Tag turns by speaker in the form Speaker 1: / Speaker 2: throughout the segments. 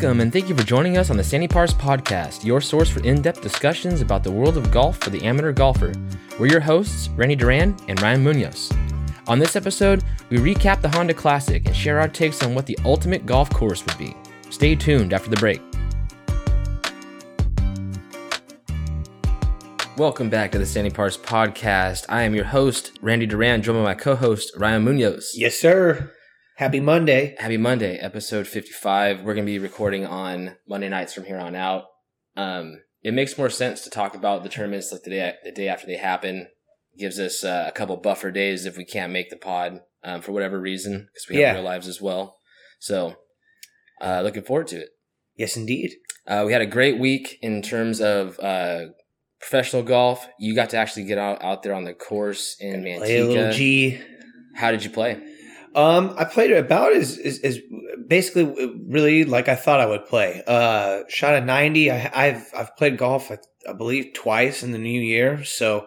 Speaker 1: Welcome and thank you for joining us on the Sandy Pars Podcast, your source for in depth discussions about the world of golf for the amateur golfer. We're your hosts, Randy Duran and Ryan Munoz. On this episode, we recap the Honda Classic and share our takes on what the ultimate golf course would be. Stay tuned after the break. Welcome back to the Sandy Pars Podcast. I am your host, Randy Duran, joined by my co host, Ryan Munoz.
Speaker 2: Yes, sir. Happy Monday.
Speaker 1: Happy Monday, episode 55. We're going to be recording on Monday nights from here on out. Um, it makes more sense to talk about the tournaments like the day, the day after they happen. gives us uh, a couple buffer days if we can't make the pod um, for whatever reason, because we have
Speaker 2: Yeah.
Speaker 1: real lives as well. So, uh, looking forward to it.
Speaker 2: Yes, indeed.
Speaker 1: Uh, we had a great week in terms of uh, professional golf. You got to actually get out, out there on the course in
Speaker 2: Play a little
Speaker 1: Manteca.
Speaker 2: G.
Speaker 1: How did you play?
Speaker 2: Um, I played about as, as, as basically really like I thought I would play. Uh, shot a ninety. I, I've I've played golf, I, I believe, twice in the new year. So,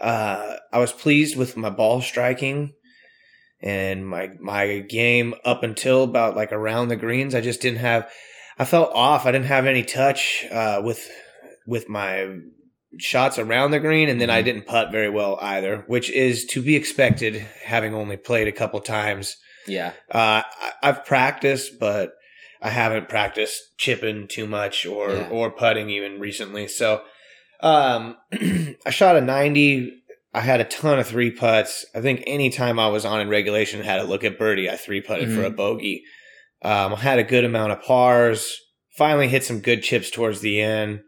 Speaker 2: uh, I was pleased with my ball striking and my my game up until about like around the greens. I just didn't have. I felt off. I didn't have any touch uh, with with my shots around the green, and then I
Speaker 1: Mhm.
Speaker 2: didn't putt very well either, which is to be expected, having only played a couple times.
Speaker 1: Yeah.
Speaker 2: Uh, I, I've practiced, but I haven't practiced chipping too much or
Speaker 1: Yeah.
Speaker 2: or putting even recently. So, um, I shot a ninety. I had a ton of three putts. I think anytime I was on in regulation, and had a look at birdie, I three putted for a bogey. Um, I had a good amount of pars. Finally hit some good chips towards the end.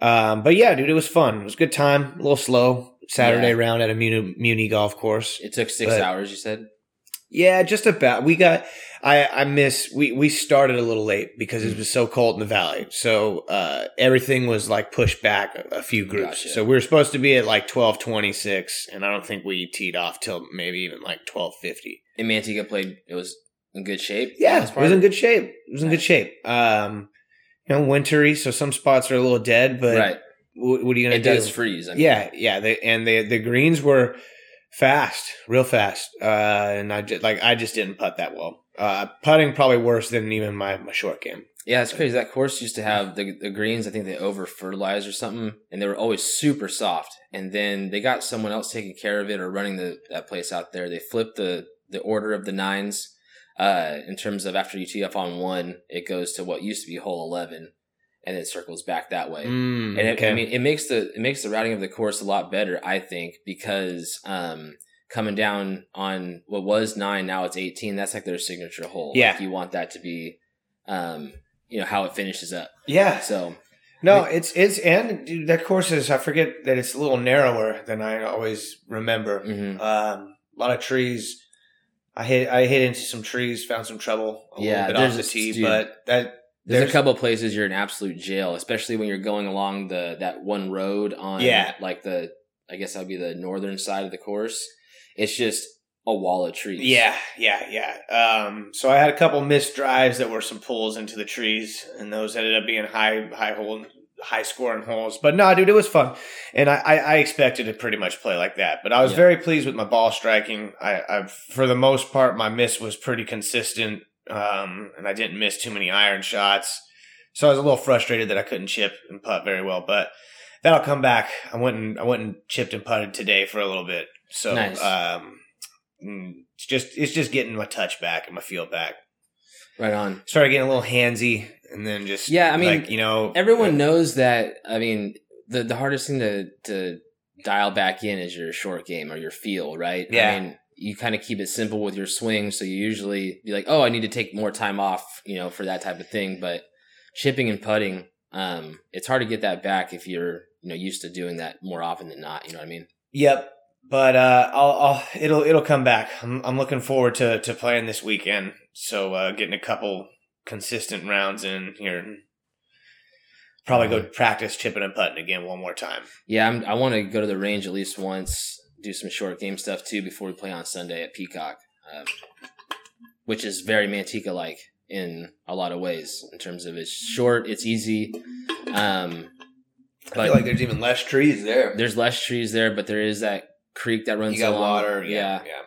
Speaker 2: Um, but yeah, dude, it was fun. It was a good time. A little slow Saturday
Speaker 1: Yeah.
Speaker 2: round at a Muni, Muni golf course.
Speaker 1: It took six
Speaker 2: But-
Speaker 1: hours, you said?
Speaker 2: Yeah, just about. We got. I I miss. We we started a little late because
Speaker 1: Mm.
Speaker 2: it was so cold in the valley. So uh, everything was like pushed back a, a few groups.
Speaker 1: Gotcha.
Speaker 2: So we were supposed to be at like twelve twenty six, and I don't think we teed off till maybe even like twelve fifty.
Speaker 1: And Manteca played, it was in good shape?
Speaker 2: Yeah, it was in good shape. It was in good shape. Um, you know, wintry, so some spots are a little dead. But
Speaker 1: right.
Speaker 2: wh- what are you gonna do?
Speaker 1: It does freeze. I mean,
Speaker 2: Yeah, yeah. They, and the the greens were fast, real fast. Uh, and I just like I just didn't putt that well. Uh, putting probably worse than even my, my short game.
Speaker 1: Yeah, it's crazy. That course used to have the, the greens, I think they over fertilized or something, and they were always super soft. And then they got someone else taking care of it or running the that place out there. They flipped the, the order of the nines uh, in terms of after you tee off on one, it goes to what used to be hole 11, and it circles back that way.
Speaker 2: Mm,
Speaker 1: and it,
Speaker 2: okay.
Speaker 1: I mean, it makes the it makes the routing of the course a lot better, I think, because um, coming down on what was nine, now it's eighteen. That's like their signature hole.
Speaker 2: Yeah.
Speaker 1: Like, you want that to be, um, you know, how it finishes up.
Speaker 2: yeah,
Speaker 1: So
Speaker 2: no, it's it's and dude, that course is. I forget that it's a little narrower than I always remember.
Speaker 1: mhm.
Speaker 2: Um, a lot of trees. I hit I hit into some trees, found some trouble a
Speaker 1: Yeah,
Speaker 2: little bit
Speaker 1: there's
Speaker 2: off the tee,
Speaker 1: dude,
Speaker 2: but that
Speaker 1: there's,
Speaker 2: there's
Speaker 1: a couple places you're in absolute jail, especially when you're going along the that one road on
Speaker 2: Yeah.
Speaker 1: like the I guess that would be the northern side of the course. It's just a wall of trees.
Speaker 2: Yeah, yeah, yeah. Um, so I had a couple missed drives that were some pulls into the trees, and those ended up being high, high hole, high scoring holes. But no, dude, it was fun, and I, I, I expected to pretty much play like that. But I was
Speaker 1: Yeah.
Speaker 2: very pleased with my ball striking. I, I, for the most part, my miss was pretty consistent, um, and I didn't miss too many iron shots. So I was a little frustrated that I couldn't chip and putt very well, but that'll come back. I went and I went and chipped and putted today for a little bit. So
Speaker 1: Nice.
Speaker 2: um, mm, it's just it's just getting my touch back and my feel back.
Speaker 1: right on.
Speaker 2: Started getting a little handsy, and then just
Speaker 1: Yeah, I mean,
Speaker 2: like, you know,
Speaker 1: Everyone knows that. I mean, the the hardest thing to to dial back in is your short game or your feel, right?
Speaker 2: Yeah.
Speaker 1: I mean, you kind of keep it simple with your swing, so you usually be like, "Oh, I need to take more time off," you know, for that type of thing. But chipping and putting, um, it's hard to get that back if you're you know used to doing that more often than not. You know what I mean?
Speaker 2: Yep. But uh, I'll, I'll it'll it'll come back. I'm I'm looking forward to to playing this weekend. So uh, getting a couple consistent rounds in here. Probably go practice chipping and putting again one more time.
Speaker 1: Yeah, I'm, I want to go to the range at least once, do some short game stuff too before we play on Sunday at Peacock, um, which is very Manteca like in a lot of ways in terms of it's short, it's easy. Um,
Speaker 2: I feel like there's even less trees there.
Speaker 1: there's less trees there, but there is that creek that runs
Speaker 2: You got
Speaker 1: along.
Speaker 2: water.
Speaker 1: yeah.
Speaker 2: Yeah, yeah.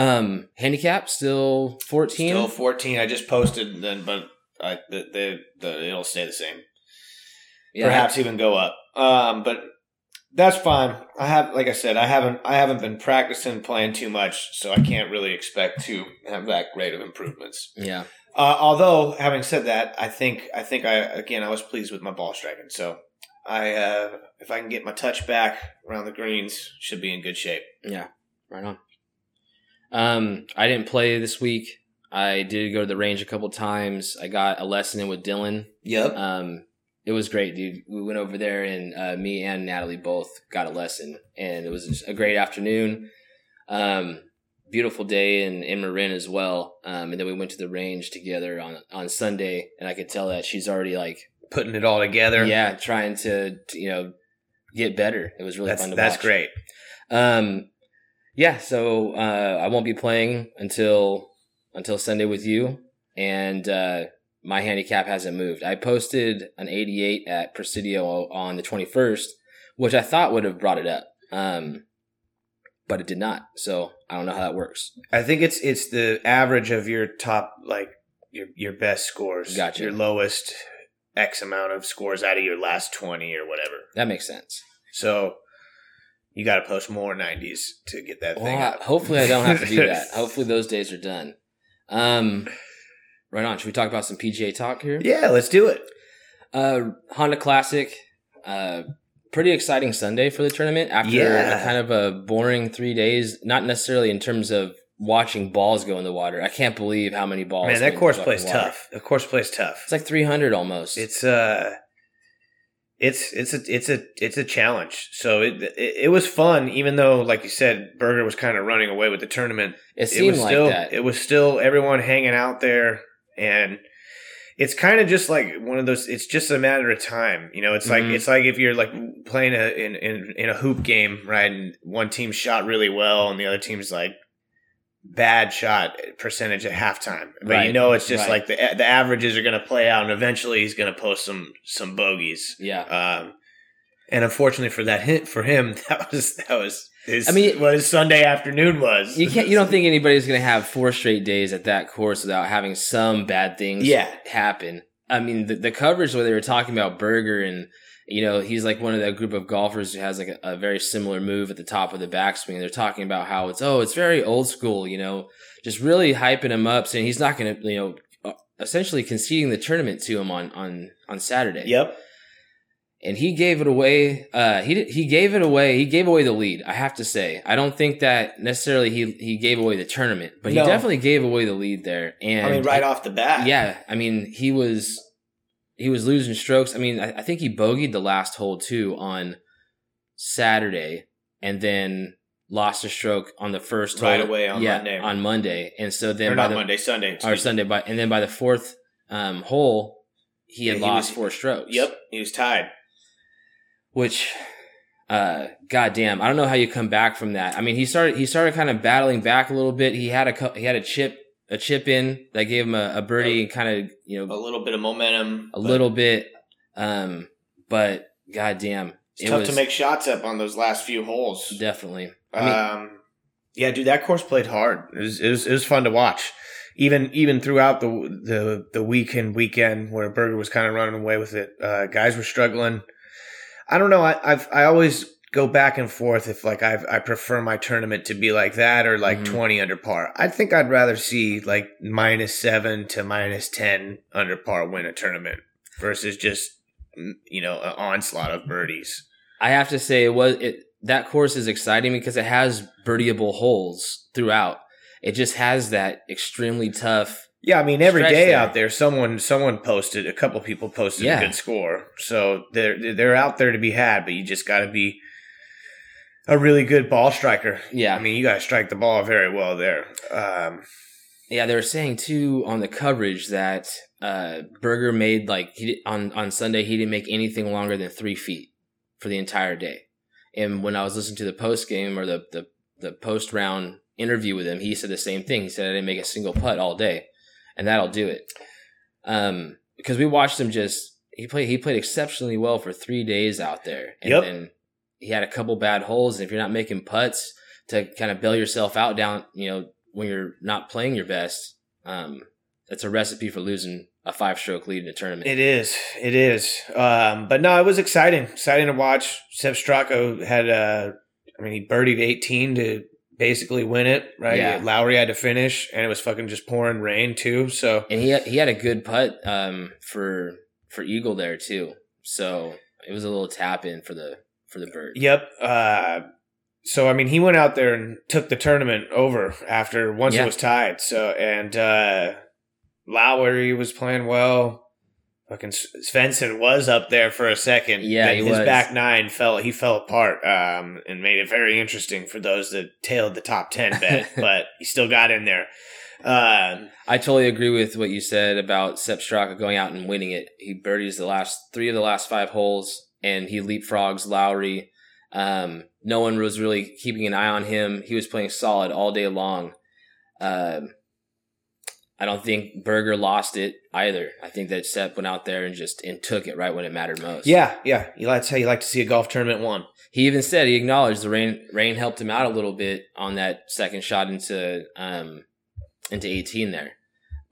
Speaker 1: Um, handicap still fourteen.
Speaker 2: Still 14. I just posted then, but I the, the, the it'll stay the same.
Speaker 1: Yeah,
Speaker 2: Perhaps even go up. Um, but that's fine. I have, like I said, I haven't I haven't been practicing playing too much, so I can't really expect to have that great of improvements.
Speaker 1: Yeah,
Speaker 2: Uh, although, having said that, I think I think I again I was pleased with my ball striking. So I uh, if I can get my touch back around the greens, should be in good shape.
Speaker 1: yeah, right on. Um, I didn't play this week. I did go to the range a couple times. I got a lesson in with Dylan.
Speaker 2: Yep.
Speaker 1: Um, it was great, dude. We went over there, and uh, me and Natalie both got a lesson, and it was a great afternoon. Um, beautiful day in, in Marin as well. Um, and then we went to the range together on on Sunday, and I could tell that she's already like,
Speaker 2: Putting it all together.
Speaker 1: yeah, trying to, to, you know get better. It was really
Speaker 2: that's
Speaker 1: fun to
Speaker 2: that's
Speaker 1: watch.
Speaker 2: great.
Speaker 1: Um, yeah, so uh, I won't be playing until until Sunday with you, and uh, my handicap hasn't moved. I posted an 88 at Presidio on the 21st, which I thought would have brought it up, um, but it did not. So I don't know how that works.
Speaker 2: I think it's it's the average of your top like your your best scores.
Speaker 1: Gotcha.
Speaker 2: Your lowest X amount of scores out of your last twenty or whatever.
Speaker 1: That makes sense.
Speaker 2: So you got to post more nineties to get that thing
Speaker 1: Well,
Speaker 2: up.
Speaker 1: hopefully, I don't have to do that. hopefully, those days are done. Um, right on. Should we talk about some PGA talk here?
Speaker 2: yeah, let's do it.
Speaker 1: Uh, Honda Classic. Uh, pretty exciting Sunday for the tournament after
Speaker 2: Yeah.
Speaker 1: a kind of a boring three days. Not necessarily in terms of watching balls go in the water. I can't believe how many balls.
Speaker 2: Man, that course plays tough. The course plays tough.
Speaker 1: It's like three hundred almost.
Speaker 2: It's uh it's it's a it's a it's a challenge. So it, it it was fun, even though, like you said, Berger was kind of running away with the tournament.
Speaker 1: it
Speaker 2: it
Speaker 1: seemed
Speaker 2: was
Speaker 1: like
Speaker 2: still
Speaker 1: that.
Speaker 2: it was still everyone hanging out there and it's kind of just like one of those it's just a matter of time you know it's like
Speaker 1: Mhm.
Speaker 2: it's like if you're like playing a in, in in a hoop game right and one team shot really well and the other team's like bad shot percentage at halftime but you know it's just
Speaker 1: right.
Speaker 2: like the the averages are going to play out and eventually he's going to post some some bogeys
Speaker 1: yeah.
Speaker 2: um and unfortunately for that hit for him that was that was his,
Speaker 1: I mean-
Speaker 2: what his Sunday afternoon was.
Speaker 1: You can't. You don't think anybody's going to have four straight days at that course without having some bad things
Speaker 2: Yeah.
Speaker 1: happen. I mean, the, the coverage where they were talking about Berger and you know he's like one of that group of golfers who has like a, a very similar move at the top of the backswing. They're talking about how it's oh it's very old school. You know, just really hyping him up, saying he's not going to you know uh, essentially conceding the tournament to him on on on Saturday
Speaker 2: Yep.
Speaker 1: and he gave it away. Uh, he he gave it away. He gave away the lead. I have to say, I don't think that necessarily he he gave away the tournament, but he definitely gave away the lead there. And
Speaker 2: I mean, right off the bat.
Speaker 1: yeah. I mean, he was he was losing strokes. I mean, I, I think he bogeyed the last hole too on Saturday, and then lost a stroke on the first
Speaker 2: Right
Speaker 1: hole.
Speaker 2: away on
Speaker 1: yeah,
Speaker 2: Monday.
Speaker 1: on Monday, and so then
Speaker 2: Or
Speaker 1: by
Speaker 2: not
Speaker 1: the,
Speaker 2: Monday, Sunday.
Speaker 1: or
Speaker 2: me.
Speaker 1: Sunday, by and then by the fourth um, hole, he had
Speaker 2: Yeah, he
Speaker 1: lost
Speaker 2: was-
Speaker 1: four strokes.
Speaker 2: Yep, he was tied.
Speaker 1: which uh goddamn i don't know how you come back from that i mean he started he started kind of battling back a little bit he had a he had a chip a chip in that gave him a, a birdie and kind of you know A
Speaker 2: little bit of momentum.
Speaker 1: a little bit um but goddamn
Speaker 2: It's tough to make shots up on those last few holes.
Speaker 1: definitely i mean
Speaker 2: um, yeah, dude, that course played hard. It was, it was it was fun to watch. Even even throughout the the the weekend weekend where Berger was kind of running away with it, uh, guys were struggling. I don't know. I I've, I always go back and forth if like I I prefer my tournament to be like that or like
Speaker 1: Mhm.
Speaker 2: twenty under par. I think I'd rather see like minus seven to minus ten under par win a tournament versus just mm, you know an onslaught of birdies.
Speaker 1: i have to say it was it that course is exciting because it has birdieable holes throughout it just has that extremely tough
Speaker 2: Yeah, I mean every day
Speaker 1: there.
Speaker 2: out there, someone someone posted, a couple people posted
Speaker 1: Yeah.
Speaker 2: a good score, so they're they're out there to be had. But you just got to be a really good ball striker.
Speaker 1: yeah
Speaker 2: I mean, you got to strike the ball very well there. Um,
Speaker 1: Yeah, they were saying too on the coverage that uh, Berger made like he did, on on Sunday he didn't make anything longer than three feet for the entire day. And when I was listening to the post game or the the, the post round interview with him, he said the same thing. He said I didn't make a single putt all day, and that'll do it. Um, because we watched him just he played he played exceptionally well for three days out there, and
Speaker 2: Yep.
Speaker 1: then he had a couple bad holes. And if you're not making putts to kind of bail yourself out down, you know, when you're not playing your best, um, that's a recipe for losing a five stroke lead in a tournament.
Speaker 2: It is. It is. Um, but no, it was exciting. Exciting to watch. Sepp Straka had, uh, I mean, he birdied 18 to basically win it, right?
Speaker 1: Yeah.
Speaker 2: Lowry had to finish, and it was fucking just pouring rain, too. So,
Speaker 1: and he had, he had a good putt um, for for eagle there too. So it was a little tap in for the for the bird.
Speaker 2: yep. Uh, so, I mean, he went out there and took the tournament over after once
Speaker 1: Yeah.
Speaker 2: it was tied. So, and uh, Lowry was playing well. Fucking Svensson was up there for a second.
Speaker 1: Yeah,
Speaker 2: his
Speaker 1: was.
Speaker 2: back nine fell. He fell apart, um, and made it very interesting for those that tailed the top ten bet. but he still got in there. Um,
Speaker 1: I totally agree with what you said about Sepp Straka going out and winning it. He birdies the last three of the last five holes, and he leapfrogs Lowry. Um, no one was really keeping an eye on him. He was playing solid all day long. Um, I don't think Berger lost it either. I think that Sepp went out there and just and took it right when it mattered most.
Speaker 2: yeah, yeah. You- That's how you like to see a golf tournament won.
Speaker 1: He even said he acknowledged the rain rain helped him out a little bit on that second shot into um into 18 there.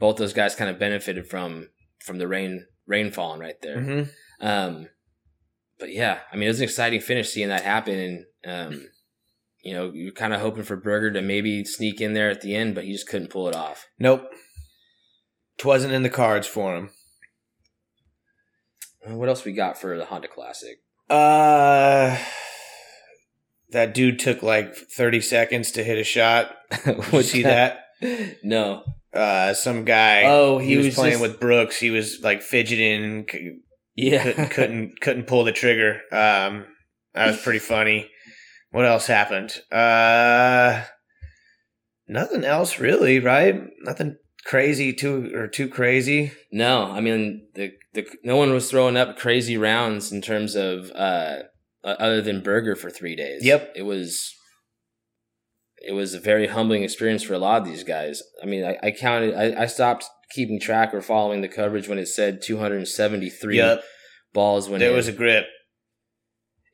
Speaker 1: Both those guys kind of benefited from from the rain rain falling right there.
Speaker 2: hmm
Speaker 1: Um but yeah, I mean it was an exciting finish seeing that happen and um you know, you're kind of hoping for Berger to maybe sneak in there at the end, but he just couldn't pull it off.
Speaker 2: Nope. Twasn't in the cards for him.
Speaker 1: What else we got for the Honda Classic?
Speaker 2: Uh, that dude took like 30 seconds to hit a shot. You see that?
Speaker 1: No.
Speaker 2: Uh, some guy.
Speaker 1: Oh,
Speaker 2: he, was, playing
Speaker 1: just-
Speaker 2: with Brooks. He was like fidgeting,
Speaker 1: Yeah.
Speaker 2: couldn't couldn't couldn't pull the trigger. Um, that was pretty funny. What else happened? Uh, nothing else really, right? Nothing crazy too or too crazy.
Speaker 1: No, I mean the the no one was throwing up crazy rounds in terms of uh uh, other than Berger for three days.
Speaker 2: Yep.
Speaker 1: it was it was a very humbling experience for a lot of these guys. I mean, I, I counted. I, I stopped keeping track or following the coverage when it said 273
Speaker 2: Yep,
Speaker 1: balls when
Speaker 2: there
Speaker 1: it
Speaker 2: was a grip.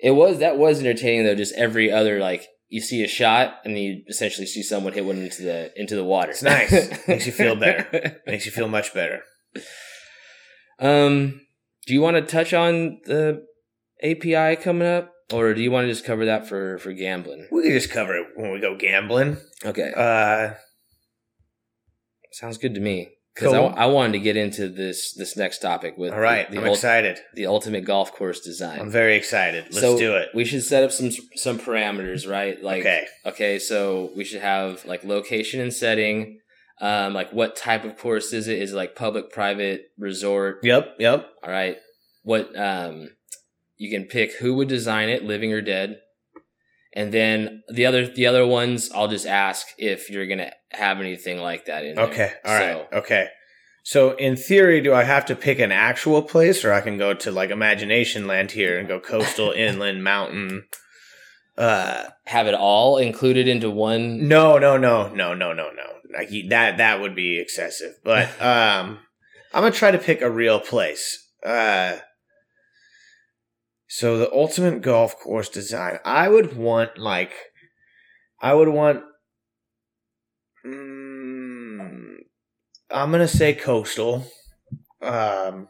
Speaker 1: it was that was entertaining though. Just every other like you see a shot and you essentially see someone hit one into the into the water.
Speaker 2: It's nice. Makes you feel better. Makes you feel much better.
Speaker 1: Um, do you want to touch on the API coming up, or do you want to just cover that for for gambling?
Speaker 2: We can just cover it when we go gambling.
Speaker 1: Okay,
Speaker 2: Uh,
Speaker 1: sounds good to me. Because
Speaker 2: Cool.
Speaker 1: I, I wanted to get into this this next topic with
Speaker 2: all right,
Speaker 1: the,
Speaker 2: I'm
Speaker 1: the, ult-
Speaker 2: excited.
Speaker 1: the ultimate golf course design.
Speaker 2: I'm very excited. Let's
Speaker 1: So,
Speaker 2: do it.
Speaker 1: We should set up some some parameters, right? Like
Speaker 2: okay.
Speaker 1: okay, so we should have like location and setting. Um, like what type of course is it? Is it like public, private, resort?
Speaker 2: Yep. Yep.
Speaker 1: All right. What um you can pick who would design it, living or dead. And then the other the other ones I'll just ask if you're going to have anything like that in there.
Speaker 2: Okay. All right.
Speaker 1: So,
Speaker 2: Okay. So in theory, do I have to pick an actual place, or I can go to like Imagination Land here and go coastal, inland, mountain? Uh,
Speaker 1: have it all included into one
Speaker 2: no, no, no, no, no, no, no. Like that, that would be excessive. But um, I'm gonna try to pick a real place. Uh, so the ultimate golf course design, I would want like, I would want. Mm, I'm gonna say coastal. Um,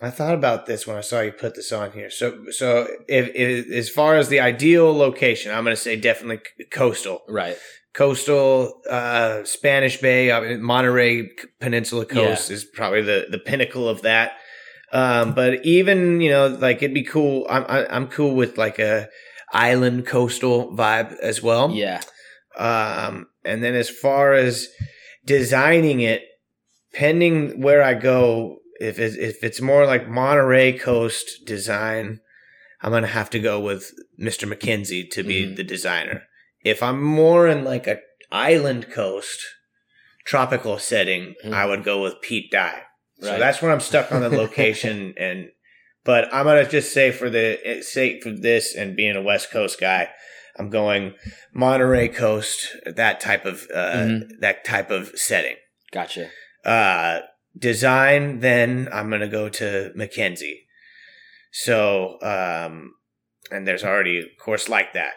Speaker 2: I thought about this when I saw you put this on here. So, so if, if as far as the ideal location, I'm gonna say definitely coastal
Speaker 1: right.
Speaker 2: coastal uh spanish bay I mean, monterey peninsula coast is probably the the pinnacle of that um but even you know like it'd be cool i'm I- i'm cool with like a island coastal vibe as well
Speaker 1: Yeah.
Speaker 2: um and then as far as designing it pending where i go if it's, if it's more like monterey coast design i'm gonna have to go with mr mackenzie to be
Speaker 1: Mhm.
Speaker 2: the designer if i'm more in like a island coast tropical setting
Speaker 1: Mhm.
Speaker 2: i would go with pete dye so that's where i'm stuck on the location and but i'm gonna just say for the sake for this and being a west coast guy i'm going monterey coast that type of uh,
Speaker 1: Mhm.
Speaker 2: that type of setting
Speaker 1: Gotcha.
Speaker 2: uh design then i'm gonna go to mackenzie so um and there's already a course like that.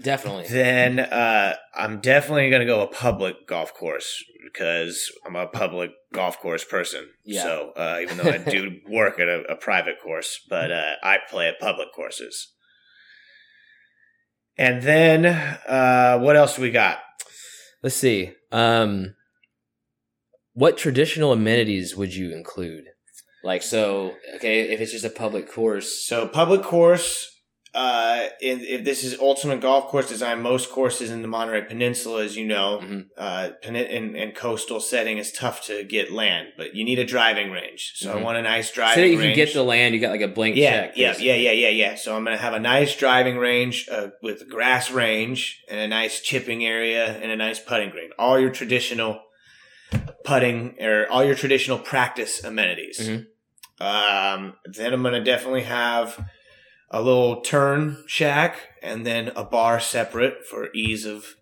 Speaker 1: Definitely.
Speaker 2: Then uh, I'm definitely going to go a public golf course because I'm a public golf course person.
Speaker 1: Yeah.
Speaker 2: So uh, even though I do work at a, a private course, but uh, I play at public courses. And then uh, what else we got?
Speaker 1: Let's see. Um, what traditional amenities would you include? Like, so, okay, if it's just a public course,
Speaker 2: So public course. Uh, in, if this is ultimate golf course design, most courses in the Monterey Peninsula, as you know,
Speaker 1: Mhm.
Speaker 2: uh, pen- and, in coastal setting is tough to get land, but you need a driving range. So I
Speaker 1: Mhm.
Speaker 2: want a nice
Speaker 1: say
Speaker 2: So
Speaker 1: that you
Speaker 2: range.
Speaker 1: can get the land, you got like a blank
Speaker 2: yeah,
Speaker 1: check.
Speaker 2: yeah,
Speaker 1: basically.
Speaker 2: yeah, yeah, yeah, yeah. So I'm gonna have a nice driving range uh, with grass range and a nice chipping area and a nice putting green. All your traditional putting or all your traditional practice amenities.
Speaker 1: Mhm.
Speaker 2: Um, then I'm gonna definitely have a little turn shack and then a bar separate for ease of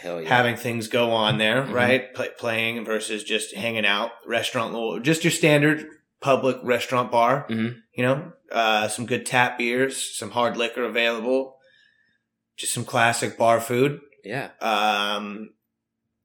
Speaker 1: Hell yeah.
Speaker 2: having things go on there,
Speaker 1: Mhm.
Speaker 2: right? Play, playing versus just hanging out. Restaurant, little, just your standard public restaurant bar.
Speaker 1: Mhm.
Speaker 2: You know, uh, some good tap beers, some hard liquor available, just some classic bar food.
Speaker 1: yeah.
Speaker 2: Um,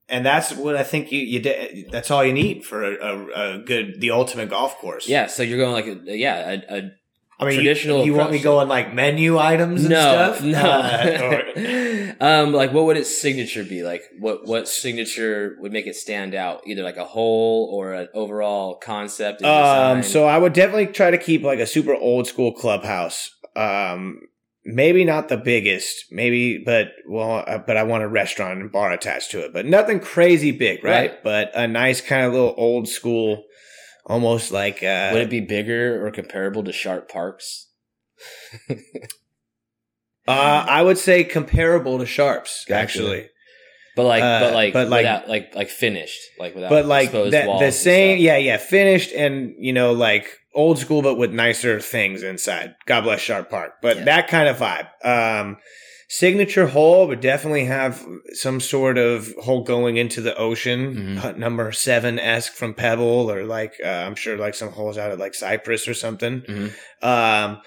Speaker 2: and that's what I think you you that's all you need for a, a, a good the ultimate golf course.
Speaker 1: Yeah. So you're going like, a, yeah, a, a
Speaker 2: I mean,
Speaker 1: traditional
Speaker 2: You, you want me going like menu items and
Speaker 1: no,
Speaker 2: stuff?
Speaker 1: no.
Speaker 2: Uh,
Speaker 1: um, like what would its signature be? Like what what signature would make it stand out? Either like a whole or an overall concept.
Speaker 2: Um, so I would definitely try to keep like a super old school clubhouse. Um, maybe not the biggest, maybe, but well, uh, but I want a restaurant and bar attached to it, but nothing crazy big, right?
Speaker 1: Right.
Speaker 2: But a nice kind of little old school, almost like uh,
Speaker 1: would it be bigger or comparable to Sharp Parks?
Speaker 2: uh, I would say comparable to Sharps,
Speaker 1: Gotcha.
Speaker 2: actually.
Speaker 1: But like,
Speaker 2: Uh,
Speaker 1: but like,
Speaker 2: but like-
Speaker 1: without, like, like finished, like without,
Speaker 2: But like
Speaker 1: exposed
Speaker 2: that,
Speaker 1: walls
Speaker 2: the same, yeah, yeah, finished and you know like old school, but with nicer things inside. God bless Sharp Park, but
Speaker 1: Yeah.
Speaker 2: that kind of vibe. Um, signature hole would definitely have some sort of hole going into the ocean,
Speaker 1: Mhm.
Speaker 2: number seven esque from Pebble, or like uh, I'm sure like some holes out of like Cypress or something.
Speaker 1: Mhm.
Speaker 2: Um,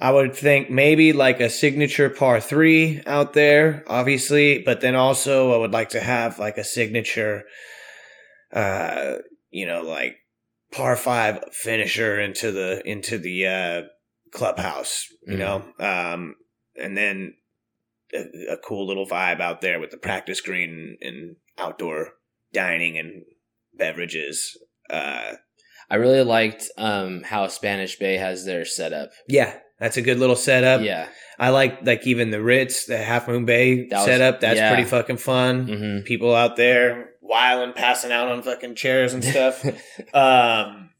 Speaker 2: I would think maybe like a signature par three out there, obviously, but then also I would like to have like a signature, uh, you know, like par five finisher into the into the uh, clubhouse, you
Speaker 1: Mhm.
Speaker 2: know, um, and then a, a cool little vibe out there with the practice green and outdoor dining and beverages. Uh,
Speaker 1: I really liked um how Spanish Bay has their setup.
Speaker 2: yeah, that's a good little setup.
Speaker 1: yeah.
Speaker 2: I like like even the Ritz, the Half Moon Bay
Speaker 1: That was-
Speaker 2: setup. That's
Speaker 1: yeah.
Speaker 2: pretty fucking fun.
Speaker 1: hmm
Speaker 2: People out there whiling, passing out on fucking chairs and stuff. um,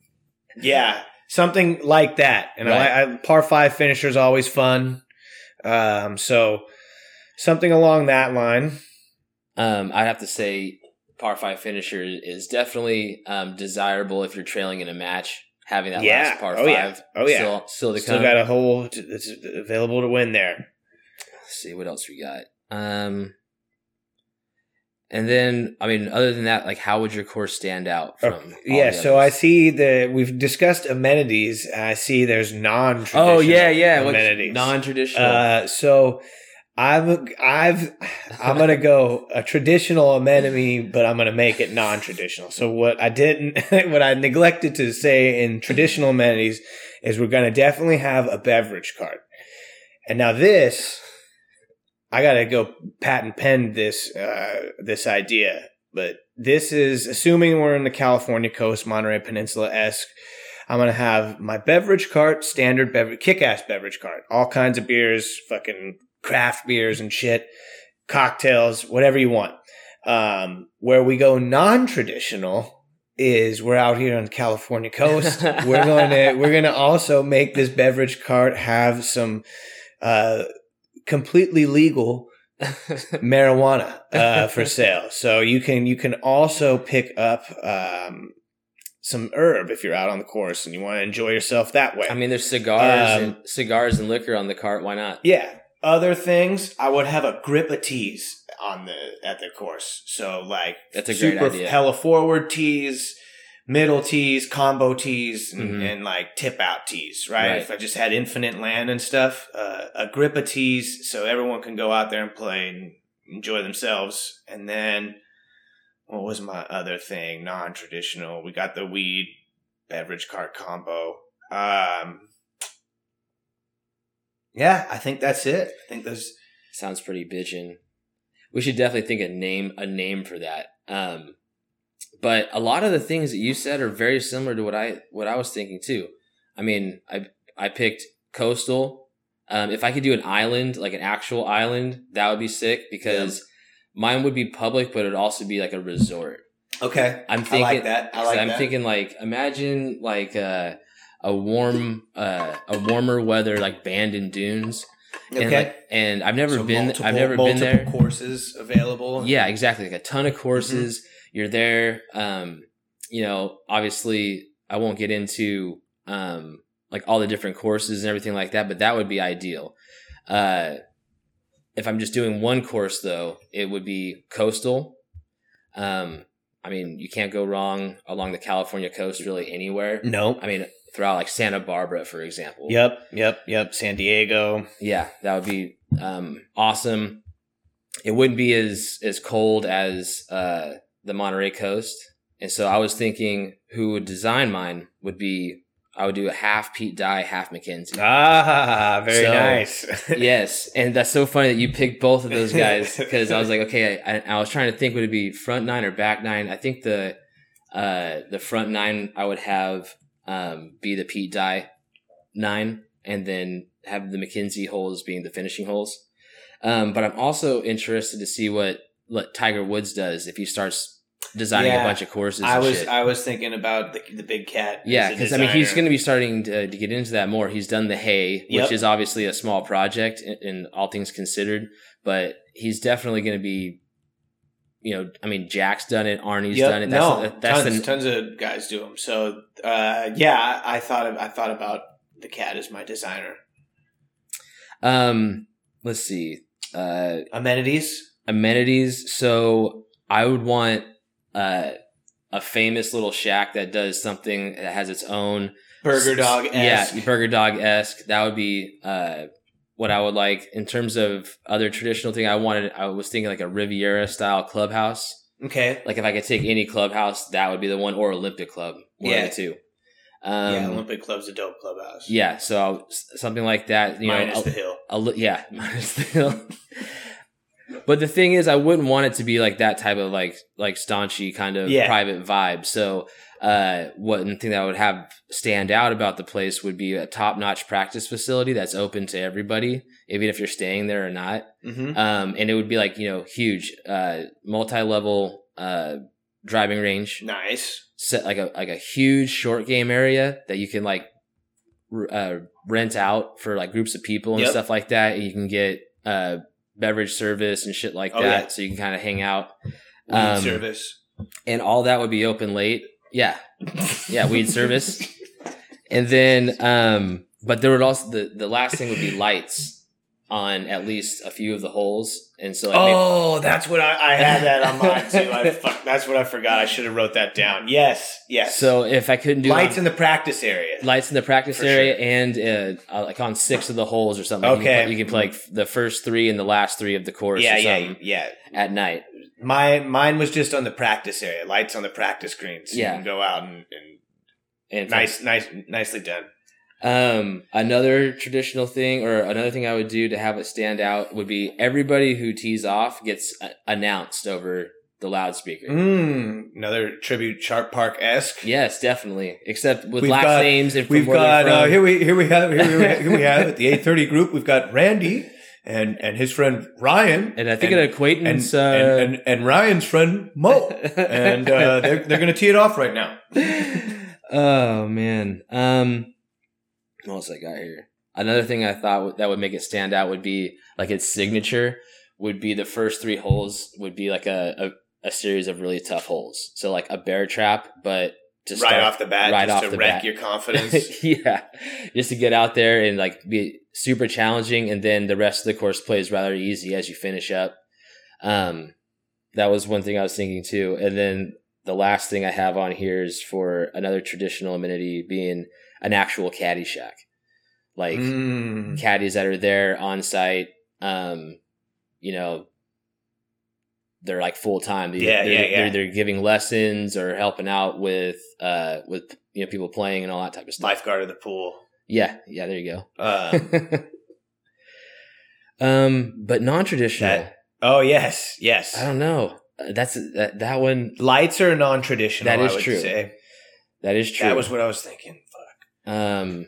Speaker 2: yeah, something like that. And
Speaker 1: Right.
Speaker 2: I, I par five finisher is always fun. Um, so something along that line.
Speaker 1: um, I'd have to say, par five finisher is definitely um desirable if you're trailing in a match. Having that
Speaker 2: Yeah.
Speaker 1: last par
Speaker 2: Oh,
Speaker 1: five,
Speaker 2: yeah. Oh, yeah.
Speaker 1: still, still to
Speaker 2: Still
Speaker 1: come.
Speaker 2: got a hole that's available to win there.
Speaker 1: Let's see what else we got. Um, and then I mean, other than that, like, how would your course stand out from?
Speaker 2: Oh, yeah,
Speaker 1: the
Speaker 2: so I see the we've discussed amenities. I see there's non.
Speaker 1: traditional Oh yeah, yeah,
Speaker 2: amenities
Speaker 1: non traditional.
Speaker 2: Uh, so I'm I've I'm gonna go a traditional amenity, but I'm gonna make it non-traditional. So what I didn't, what I neglected to say in traditional amenities is we're gonna definitely have a beverage cart. And now this, I gotta go patent pen this uh, this idea, but this is assuming we're in the California coast, Monterey Peninsula esque. I'm gonna have my beverage cart, standard beverage, kick-ass beverage cart, all kinds of beers, fucking craft beers and shit, cocktails, whatever you want. Um, where we go non-traditional is we're out here on the California coast. we're going to we're going to also make this beverage cart have some uh, completely legal marijuana uh, for sale. So you can you can also pick up um, some herb if you're out on the course and you want to enjoy yourself that way.
Speaker 1: I mean, there's cigars
Speaker 2: Um,
Speaker 1: and cigars and liquor on the cart. Why not?
Speaker 2: Yeah. Other things, I would have a grip of teas on the at the course. So like
Speaker 1: That's a great
Speaker 2: super
Speaker 1: idea.
Speaker 2: hella forward teas middle tees, combo tees, and,
Speaker 1: Mhm.
Speaker 2: and like tip out tees, right?
Speaker 1: Right.
Speaker 2: If I just had infinite land and stuff, uh, Agrippa tees, so everyone can go out there and play and enjoy themselves. And then, what was my other thing? Non traditional. We got the weed beverage cart combo. Um, yeah, I think that's it. I think those.
Speaker 1: Sounds pretty bitchin'. We should definitely think a name a name for that. Um, but a lot of the things that you said are very similar to what I what I was thinking too. I mean, I I picked coastal. Um, if I could do an island, like an actual island, that would be sick because mine would be public, but it would also be like a resort.
Speaker 2: Okay,
Speaker 1: I'm
Speaker 2: I
Speaker 1: thinking
Speaker 2: like that. I like
Speaker 1: I'm
Speaker 2: that.
Speaker 1: thinking like imagine like uh, a warm uh, a warmer weather like Bandon Dunes. And,
Speaker 2: Okay.
Speaker 1: like, and I've never
Speaker 2: So
Speaker 1: been
Speaker 2: multiple-
Speaker 1: I've never been there.
Speaker 2: Courses available.
Speaker 1: Yeah, exactly. Like a ton of courses.
Speaker 2: Mm-hmm.
Speaker 1: You're there. Um, you know, obviously I won't get into um like all the different courses and everything like that, but that would be ideal. Uh if I'm just doing one course though, it would be coastal. Um I mean, you can't go wrong along the California coast really anywhere.
Speaker 2: No.
Speaker 1: I mean, throughout like Santa Barbara, for example.
Speaker 2: Yep. Yep. Yep. San Diego.
Speaker 1: Yeah, that would be um, awesome. It wouldn't be as as cold as uh, the Monterey coast, and so I was thinking who would design mine would be I would do a half Pete Dye, half MacKenzie.
Speaker 2: Ah, very
Speaker 1: So-
Speaker 2: nice.
Speaker 1: yes, and that's so funny that you picked both of those guys because I was like, okay, I, I was trying to think would it be front nine or back nine. I think the uh, the front nine I would have um, be the Pete Dye nine, and then have the MacKenzie holes being the finishing holes. Um, but I'm also interested to see what what Tiger Woods does if he starts designing
Speaker 2: Yeah,
Speaker 1: a bunch of courses.
Speaker 2: I
Speaker 1: and
Speaker 2: was
Speaker 1: shit.
Speaker 2: I was thinking about the, the big cat.
Speaker 1: Yeah, because I mean, he's going to be starting to, to get into that more. He's done the Hay,
Speaker 2: Yep.
Speaker 1: which is obviously a small project in, in all things considered, but he's definitely going to be, you know, I mean, Jack's done it, Arnie's
Speaker 2: Yep,
Speaker 1: done it. That's,
Speaker 2: no,
Speaker 1: that's
Speaker 2: tons,
Speaker 1: the
Speaker 2: tons of guys do them. So uh, yeah, I thought of, I thought about the cat as my designer.
Speaker 1: um. Let's see, uh,
Speaker 2: Amenities.
Speaker 1: amenities. So I would want uh a famous little shack that does something that has its own
Speaker 2: Burger dog.
Speaker 1: Yeah, burger dog esque. That would be uh, what I would like in terms of other traditional thing. I wanted. I was thinking like a Riviera style clubhouse.
Speaker 2: Okay.
Speaker 1: Like if I could take any clubhouse, that would be the one, or Olympic Club. One
Speaker 2: Yeah.
Speaker 1: of the two. Um,
Speaker 2: yeah, Olympic Club's a dope clubhouse.
Speaker 1: Yeah, so something like that. You
Speaker 2: Minus
Speaker 1: know,
Speaker 2: the hill.
Speaker 1: a, yeah, minus the hill. but the thing is, I wouldn't want it to be like that type of like like staunchy kind of
Speaker 2: Yeah.
Speaker 1: private vibe. So, uh, one thing that I would have stand out about the place would be a top notch practice facility that's open to everybody, even if you're staying there or not.
Speaker 2: Mm-hmm.
Speaker 1: Um, and it would be like you know huge, uh, multi level, uh, driving range
Speaker 2: Nice.
Speaker 1: set like a like a huge short game area that you can like r- uh, rent out for like groups of people and
Speaker 2: Yep.
Speaker 1: stuff like that. And you can get uh, beverage service and shit like
Speaker 2: Oh,
Speaker 1: that,
Speaker 2: yeah.
Speaker 1: so you can kind of hang out. Um,
Speaker 2: service.
Speaker 1: And all that would be open late. Yeah, yeah, weed service. And then, um, but there would also the the last thing would be lights on at least a few of the holes, and so like maybe-
Speaker 2: Oh, that's what I, I had that on mine too. I, fuck, that's what I forgot. I should have wrote that down. Yes, yes.
Speaker 1: so if I couldn't do
Speaker 2: lights
Speaker 1: on-
Speaker 2: in the practice area.
Speaker 1: lights in the practice
Speaker 2: For
Speaker 1: area and uh, uh, like on six of the holes or something. Like, you can
Speaker 2: Okay.
Speaker 1: play- you can, play like the first three and the last three of the course.
Speaker 2: yeah,
Speaker 1: or
Speaker 2: yeah, yeah.
Speaker 1: At night.
Speaker 2: My mine was just on the practice area. Lights on the practice greens. So
Speaker 1: Yeah.
Speaker 2: you can go out and, and
Speaker 1: And
Speaker 2: nice, nice, nicely done.
Speaker 1: Um, another traditional thing or another thing I would do to have it stand out would be everybody who tees off gets uh, announced over the loudspeaker.
Speaker 2: Mm, another tribute Sharp Park esque.
Speaker 1: Yes, definitely. Except with
Speaker 2: We've
Speaker 1: last
Speaker 2: got-
Speaker 1: names and
Speaker 2: We've got uh, here we here we have here we, here we have at the eight thirty group. We've got Randy and and his friend Ryan,
Speaker 1: and I think
Speaker 2: and,
Speaker 1: an acquaintance.
Speaker 2: and,
Speaker 1: uh,
Speaker 2: and, and and Ryan's friend Mo, and uh, they're they're gonna tee it off right now.
Speaker 1: oh man. Um, what else I got here? Another thing I thought that would make it stand out would be like its signature would be the first three holes would be like a, a, a series of really tough holes. So like a bear trap, but to
Speaker 2: right
Speaker 1: start,
Speaker 2: off the bat,
Speaker 1: right
Speaker 2: just
Speaker 1: off
Speaker 2: to
Speaker 1: the
Speaker 2: wreck
Speaker 1: bat.
Speaker 2: your confidence.
Speaker 1: yeah, just to get out there and like be super challenging, and then the rest of the course plays rather easy as you finish up. Um, that was one thing I was thinking too, and then the last thing I have on here is for another traditional amenity being an actual caddy shack, like
Speaker 2: Mm.
Speaker 1: caddies that are there on site. Um, you know, they're like full time.
Speaker 2: Yeah,
Speaker 1: they're,
Speaker 2: yeah, yeah.
Speaker 1: They're, they're giving lessons or helping out with uh with you know people playing and all that type of stuff.
Speaker 2: Lifeguard of the pool.
Speaker 1: Yeah, yeah. There you go. um, but non traditional.
Speaker 2: Oh yes, yes.
Speaker 1: I don't know. That's that that one.
Speaker 2: Lights are non-traditional.
Speaker 1: That is true.
Speaker 2: Say.
Speaker 1: That is true.
Speaker 2: That was what I was thinking. Fuck.
Speaker 1: Um.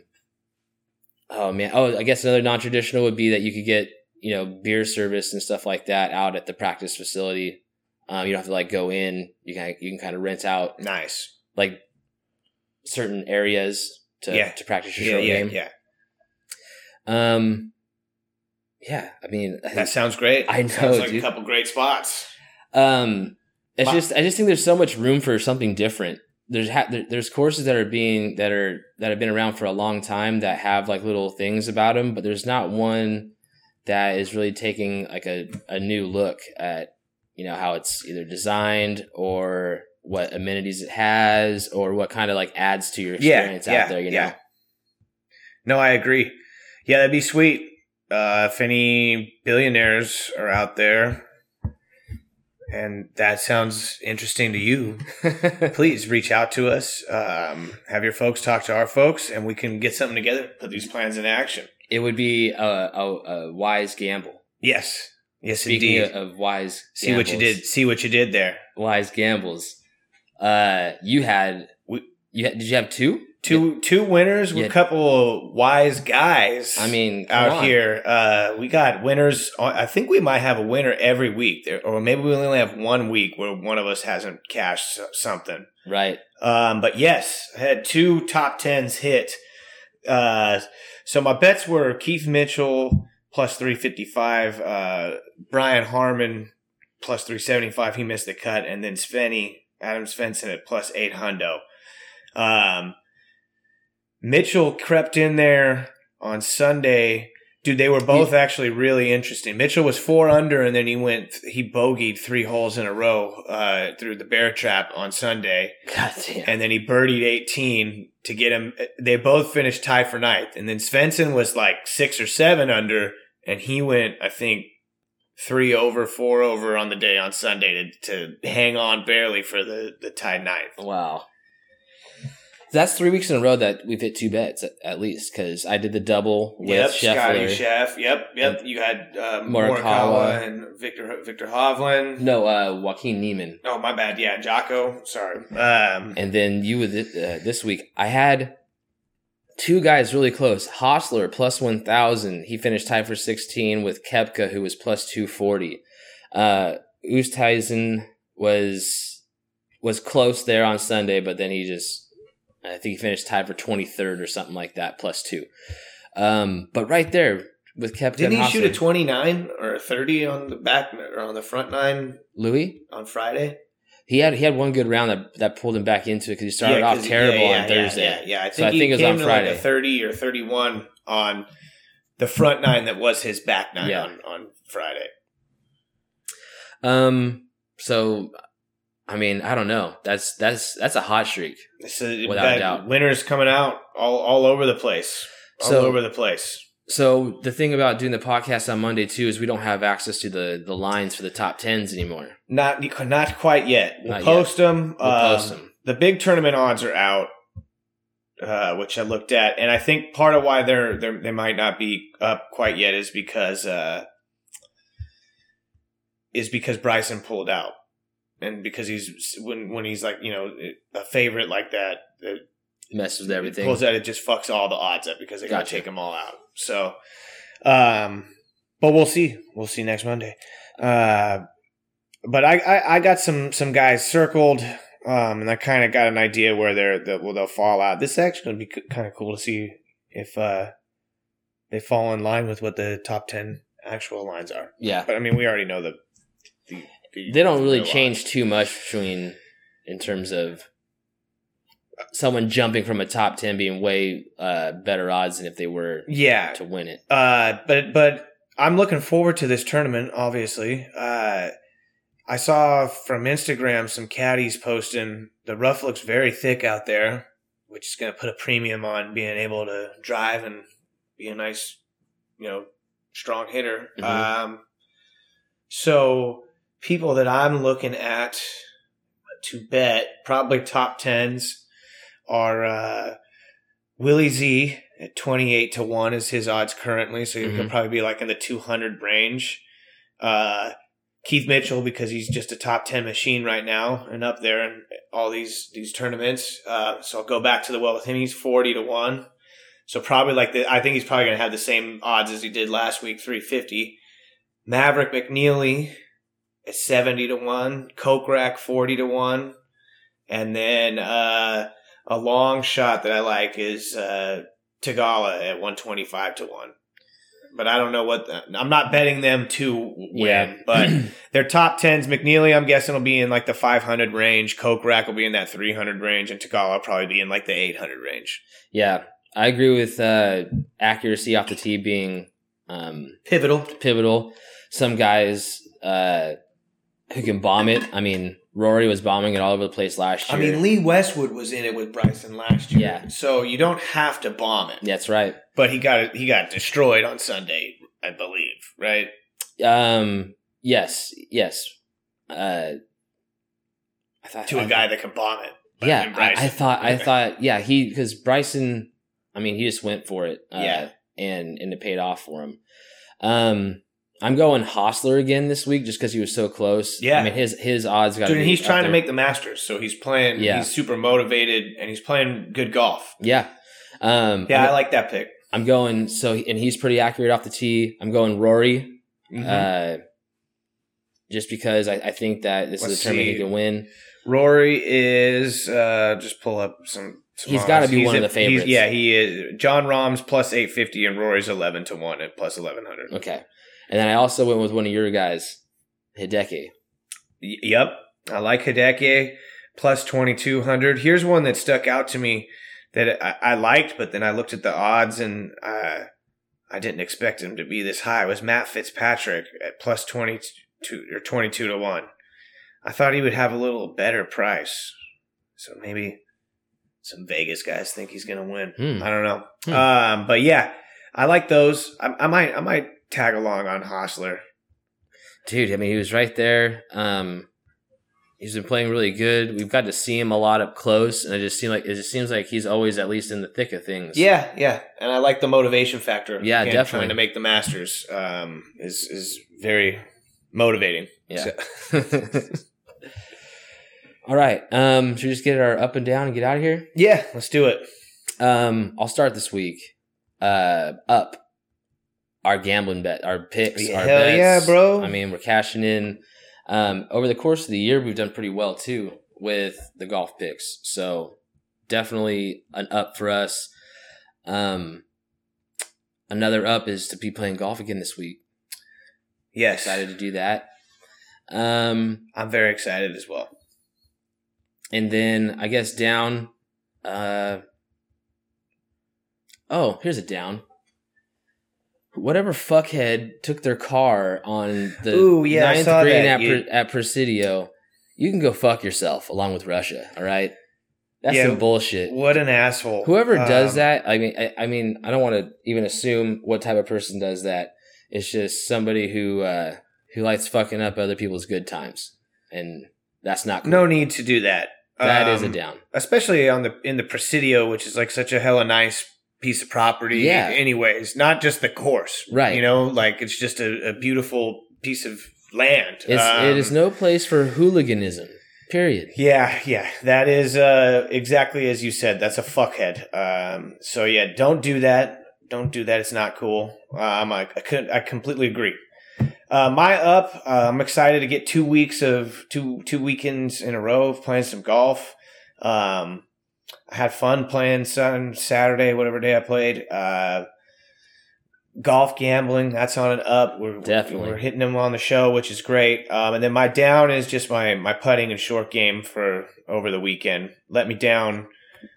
Speaker 1: Oh man. Oh, I guess another non-traditional would be that you could get you know beer service and stuff like that out at the practice facility. Um, you don't have to like go in. You can you can kind of rent out
Speaker 2: Nice.
Speaker 1: like certain areas to
Speaker 2: Yeah.
Speaker 1: to practice your
Speaker 2: Yeah, yeah,
Speaker 1: game.
Speaker 2: yeah.
Speaker 1: Um. Yeah, I mean,
Speaker 2: That sounds great.
Speaker 1: I know,
Speaker 2: Sounds like
Speaker 1: dude.
Speaker 2: a couple great spots.
Speaker 1: Um, it's
Speaker 2: Wow.
Speaker 1: just I just think there's so much room for something different. There's ha- there, there's courses that are being that are that have been around for a long time that have like little things about them, but there's not one that is really taking like a, a new look at you know how it's either designed or what amenities it has or what kind of like adds to your experience
Speaker 2: yeah,
Speaker 1: out there. You
Speaker 2: yeah.
Speaker 1: know,
Speaker 2: No, I agree. Yeah, that'd be sweet. Uh, if any billionaires are out there and that sounds interesting to you, please reach out to us. Um, have your folks talk to our folks and we can get something together, put these plans in action.
Speaker 1: It would be a, a, a wise gamble.
Speaker 2: Yes. Yes,
Speaker 1: Speaking
Speaker 2: indeed.
Speaker 1: of, of wise,
Speaker 2: See what you did. See what you did there.
Speaker 1: wise gambles. Uh, you had
Speaker 2: We-
Speaker 1: you had, did you have two?
Speaker 2: Two two winners with
Speaker 1: Yeah.
Speaker 2: a couple of wise guys.
Speaker 1: I mean,
Speaker 2: out
Speaker 1: on.
Speaker 2: here. Uh, we got winners. I think we might have a winner every week, there, or maybe we only have one week where one of us hasn't cashed something.
Speaker 1: right?
Speaker 2: Um, but yes, I had two top tens hit. Uh, so my bets were Keith Mitchell plus three fifty five, uh, Brian Harman plus three seventy five. He missed the cut, and then Svenny Adam Svensson at plus eight hundo. Um, Mitchell crept in there on Sunday. Dude, they were both actually really interesting. Mitchell was four under, and then he went he bogeyed three holes in a row uh, through the bear trap on Sunday
Speaker 1: God damn.
Speaker 2: and then he birdied 18 to get him. They both finished tied for ninth, and then Svensson was like six or seven under, and he went, I think, three over, four over on the day on Sunday to, to hang on barely for the the tied ninth.
Speaker 1: Wow. That's three weeks in a row that we've hit two bets at, at least because I did the double with
Speaker 2: Yep, Scotty
Speaker 1: Scheffler.
Speaker 2: Chef. Yep, yep. You had uh,
Speaker 1: Morikawa.
Speaker 2: Morikawa and Victor Viktor Hovland.
Speaker 1: no, uh, Joaquin Niemann.
Speaker 2: Oh, my bad. Yeah, Jocko. Sorry. Um,
Speaker 1: And then you with it, uh, this week, I had two guys really close. Hossler plus 1,000. He finished tied for 16 with Koepka, who was plus 240. Uh, Oosthuizen was, was close there on Sunday, but then he just, I think he finished tied for 23rd or something like that, plus two. Um, but right there with Koepka
Speaker 2: didn't he shoot a 29 or a 30 on the back or on the front nine
Speaker 1: Louis?
Speaker 2: on Friday?
Speaker 1: He had he had one good round that, that pulled him back into it because he started
Speaker 2: Yeah,
Speaker 1: off terrible
Speaker 2: yeah, yeah,
Speaker 1: on Thursday.
Speaker 2: Yeah, yeah, I think,
Speaker 1: So I
Speaker 2: he
Speaker 1: think it was
Speaker 2: came
Speaker 1: on
Speaker 2: to
Speaker 1: Friday.
Speaker 2: like a thirty or thirty-one on the front nine that was his back nine on, on Friday.
Speaker 1: Um. So, I mean, I don't know. That's that's that's a hot streak.
Speaker 2: So
Speaker 1: Without doubt.
Speaker 2: winners coming out all all over the place, all
Speaker 1: So-
Speaker 2: over the place.
Speaker 1: So the thing about doing the podcast on Monday too is we don't have access to the the lines for the top tens anymore.
Speaker 2: Not not quite yet. We'll
Speaker 1: Not yet.
Speaker 2: post them.
Speaker 1: We'll post them.
Speaker 2: The big tournament odds are out, uh, which I looked at, and I think part of why they're, they're they might not be up quite yet is because uh, is because Bryson pulled out, and because he's when when he's like you know a favorite like that, it
Speaker 1: Messes with everything.
Speaker 2: pulls out it just fucks all the odds up because they gotta
Speaker 1: Gotcha.
Speaker 2: take them all out. So, um, but we'll see. We'll see next Monday. Uh, but I, I I got some some guys circled. Um, and I kind of got an idea where they're that well they'll fall out. This is actually gonna be kind of cool to see if uh they fall in line with what the top ten actual lines are.
Speaker 1: Yeah,
Speaker 2: But I mean, we already know the. The, the
Speaker 1: they don't really change too much between in terms of someone jumping from a top ten being way uh, better odds than if they were
Speaker 2: Yeah,
Speaker 1: to win it.
Speaker 2: Uh, but but I'm looking forward to this tournament. Obviously, uh, I saw from Instagram some caddies posting the rough looks very thick out there, which is going to put a premium on being able to drive and be a nice, you know, strong hitter.
Speaker 1: Mhm.
Speaker 2: Um, so people that I'm looking at to bet probably top tens are uh, Willie Z at 28 to 1 is his odds currently. So he could
Speaker 1: Mhm.
Speaker 2: probably be like in the 200 range. Uh, Keith Mitchell because he's just a top 10 machine right now and up there in all these these tournaments. Uh, so I'll go back to the well with him. He's 40 to 1. So probably like the I think he's probably going to have the same odds as he did last week, 350. Maverick McNealy 70 to 1, Kokrak 40 to 1. And then uh, a long shot that I like is uh, Theegala at 125 to 1. But I don't know what the, I'm not betting them to win,
Speaker 1: Yeah.
Speaker 2: but their top 10s McNealy I'm guessing will be in like the 500 range, Kokrak will be in that 300 range and Theegala will probably be in like the 800 range.
Speaker 1: Yeah, I agree with uh, accuracy off the tee being um,
Speaker 2: Pivotal.
Speaker 1: pivotal. Some guys uh, who can bomb it. I mean, Rory was bombing it all over the place last year.
Speaker 2: I mean, Lee Westwood was in it with Bryson last year.
Speaker 1: Yeah.
Speaker 2: So you don't have to bomb it.
Speaker 1: that's right.
Speaker 2: But he got he got destroyed on Sunday, I believe, right?
Speaker 1: Um, yes, yes. Uh, I thought
Speaker 2: To
Speaker 1: I
Speaker 2: a guy that can bomb it.
Speaker 1: Yeah, I, I thought, I thought, yeah, he because Bryson, I mean, he just went for it, uh,
Speaker 2: Yeah.
Speaker 1: and and it paid off for him. Um, I'm going Hossler again this week just because he was so close.
Speaker 2: Yeah.
Speaker 1: I mean his his odds got.
Speaker 2: Dude, he's trying to make the Masters, so he's playing.
Speaker 1: Yeah.
Speaker 2: He's super motivated, and he's playing good golf.
Speaker 1: Yeah. Um,
Speaker 2: Yeah,
Speaker 1: I'm,
Speaker 2: I like that pick.
Speaker 1: I'm going so, and he's pretty accurate off the tee. I'm going Rory,
Speaker 2: Mhm.
Speaker 1: uh, just because I, I think that this
Speaker 2: Let's
Speaker 1: is a tournament he can win.
Speaker 2: Rory is uh, just pull up some. some
Speaker 1: He's
Speaker 2: odds.
Speaker 1: gotta be one of the favorites.
Speaker 2: yeah, he is. Jon Rahm's plus eight fifty, and Rory's eleven to one at plus eleven hundred.
Speaker 1: Okay, and then I also went with one of your guys, Hideki.
Speaker 2: Yep, I like Hideki plus twenty two hundred. Here's one that stuck out to me that I, I liked, but then I looked at the odds and uh, I didn't expect him to be this high. It was Matt Fitzpatrick at plus twenty two or twenty two to one. I thought he would have a little better price, so maybe some Vegas guys think he's going to win.
Speaker 1: Hmm.
Speaker 2: I don't know,
Speaker 1: Hmm.
Speaker 2: um, but yeah, I like those. I, I might I might tag along on Hossler.
Speaker 1: Dude, I mean, he was right there. Um, he's been playing really good. We've got to see him a lot up close, and it just seems like it just seems like he's always at least in the thick of things.
Speaker 2: Yeah, yeah, and I like the motivation factor.
Speaker 1: Yeah,
Speaker 2: Again,
Speaker 1: definitely.
Speaker 2: Trying to make the Masters um, is is very motivating.
Speaker 1: Yeah.
Speaker 2: So-
Speaker 1: All right. Um, should we just get our up and down and get out of here?
Speaker 2: yeah, let's do it.
Speaker 1: Um, I'll start this week. Uh, up our gambling bet, our picks, our
Speaker 2: hell
Speaker 1: bets.
Speaker 2: yeah, bro.
Speaker 1: I mean, we're cashing in. Um, over the course of the year, we've done pretty well too with the golf picks. So definitely an up for us. Um, another up is to be playing golf again this week.
Speaker 2: Yes,
Speaker 1: Excited to do that. Um,
Speaker 2: I'm very excited as well.
Speaker 1: and then I guess down. Uh, oh, here's a down. Whatever fuckhead took their car on the
Speaker 2: Ooh, yeah,
Speaker 1: ninth green at,
Speaker 2: You-
Speaker 1: at Presidio, you can go fuck yourself along with Russia. All right, that's
Speaker 2: Yeah,
Speaker 1: some bullshit.
Speaker 2: What an asshole!
Speaker 1: Whoever does
Speaker 2: Um,
Speaker 1: that, I mean, I, I mean, I don't want to even assume what type of person does that. It's just somebody who uh, who likes fucking up other people's good times, and that's not cool.
Speaker 2: no need to do that.
Speaker 1: That is
Speaker 2: Um,
Speaker 1: a down.
Speaker 2: especially on the in the Presidio, which is like such a hella nice piece of property.
Speaker 1: Yeah.
Speaker 2: Anyways, not just the course,
Speaker 1: Right.
Speaker 2: You know, like it's just a, a beautiful piece of land.
Speaker 1: It's,
Speaker 2: Um,
Speaker 1: it is no place for hooliganism. Period.
Speaker 2: Yeah, yeah, that is uh, exactly as you said. That's a fuckhead. Um, so yeah, don't do that. Don't do that. It's not cool. Um, I, I could, I completely agree. Uh, my up. Uh, I'm excited to get two weeks of two two weekends in a row of playing some golf. Um, had fun playing Sun Saturday, whatever day I played. Uh, golf gambling that's on an up. We're
Speaker 1: Definitely.
Speaker 2: we're hitting them on the show, which is great. Um, and then my down is just my my putting and short game for over the weekend. Let me down.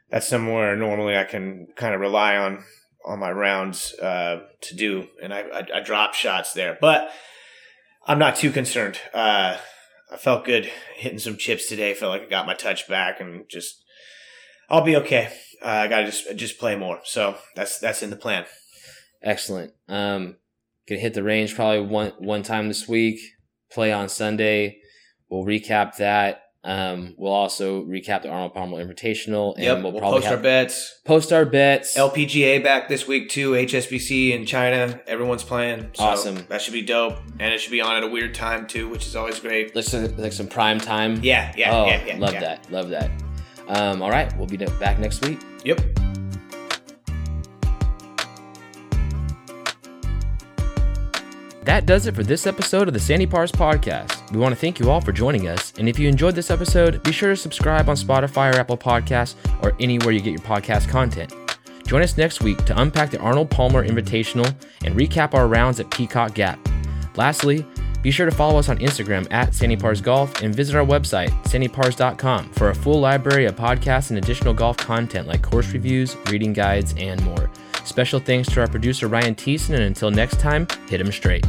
Speaker 2: That's somewhere normally I can kind of rely on on my rounds uh, to do, and I, I I drop shots there, but I'm not too concerned. Uh, I felt good hitting some chips today. Felt like I got my touch back, and just I'll be okay. Uh, I gotta just just play more. So that's that's in the plan.
Speaker 1: Excellent. Um, gonna hit the range probably one one time this week. Play on Sunday. We'll recap that. Um, we'll also recap the Arnold Palmer Invitational, and
Speaker 2: yep,
Speaker 1: we'll,
Speaker 2: we'll
Speaker 1: probably
Speaker 2: post our bets.
Speaker 1: post our bets.
Speaker 2: LPGA back this week too. HSBC in China. Everyone's playing. So
Speaker 1: Awesome.
Speaker 2: That should be dope, and it should be on at a weird time too, which is always great.
Speaker 1: Like, like some prime time.
Speaker 2: Yeah, yeah,
Speaker 1: oh,
Speaker 2: yeah, yeah.
Speaker 1: love
Speaker 2: yeah.
Speaker 1: that. Love that. Um, all right, we'll be back next week.
Speaker 2: Yep.
Speaker 1: That does it for this episode of the Sandy Pars Podcast. We want to thank you all for joining us. And if you enjoyed this episode, be sure to subscribe on Spotify or Apple Podcasts or anywhere you get your podcast content. Join us next week to unpack the Arnold Palmer Invitational and recap our rounds at Peacock Gap. Lastly, be sure to follow us on Instagram at Sandy Pars Golf and visit our website, sandypars.com, for a full library of podcasts and additional golf content like course reviews, reading guides, and more. Special thanks to our producer Ryan Thiessen, and until next time, hit 'em straight.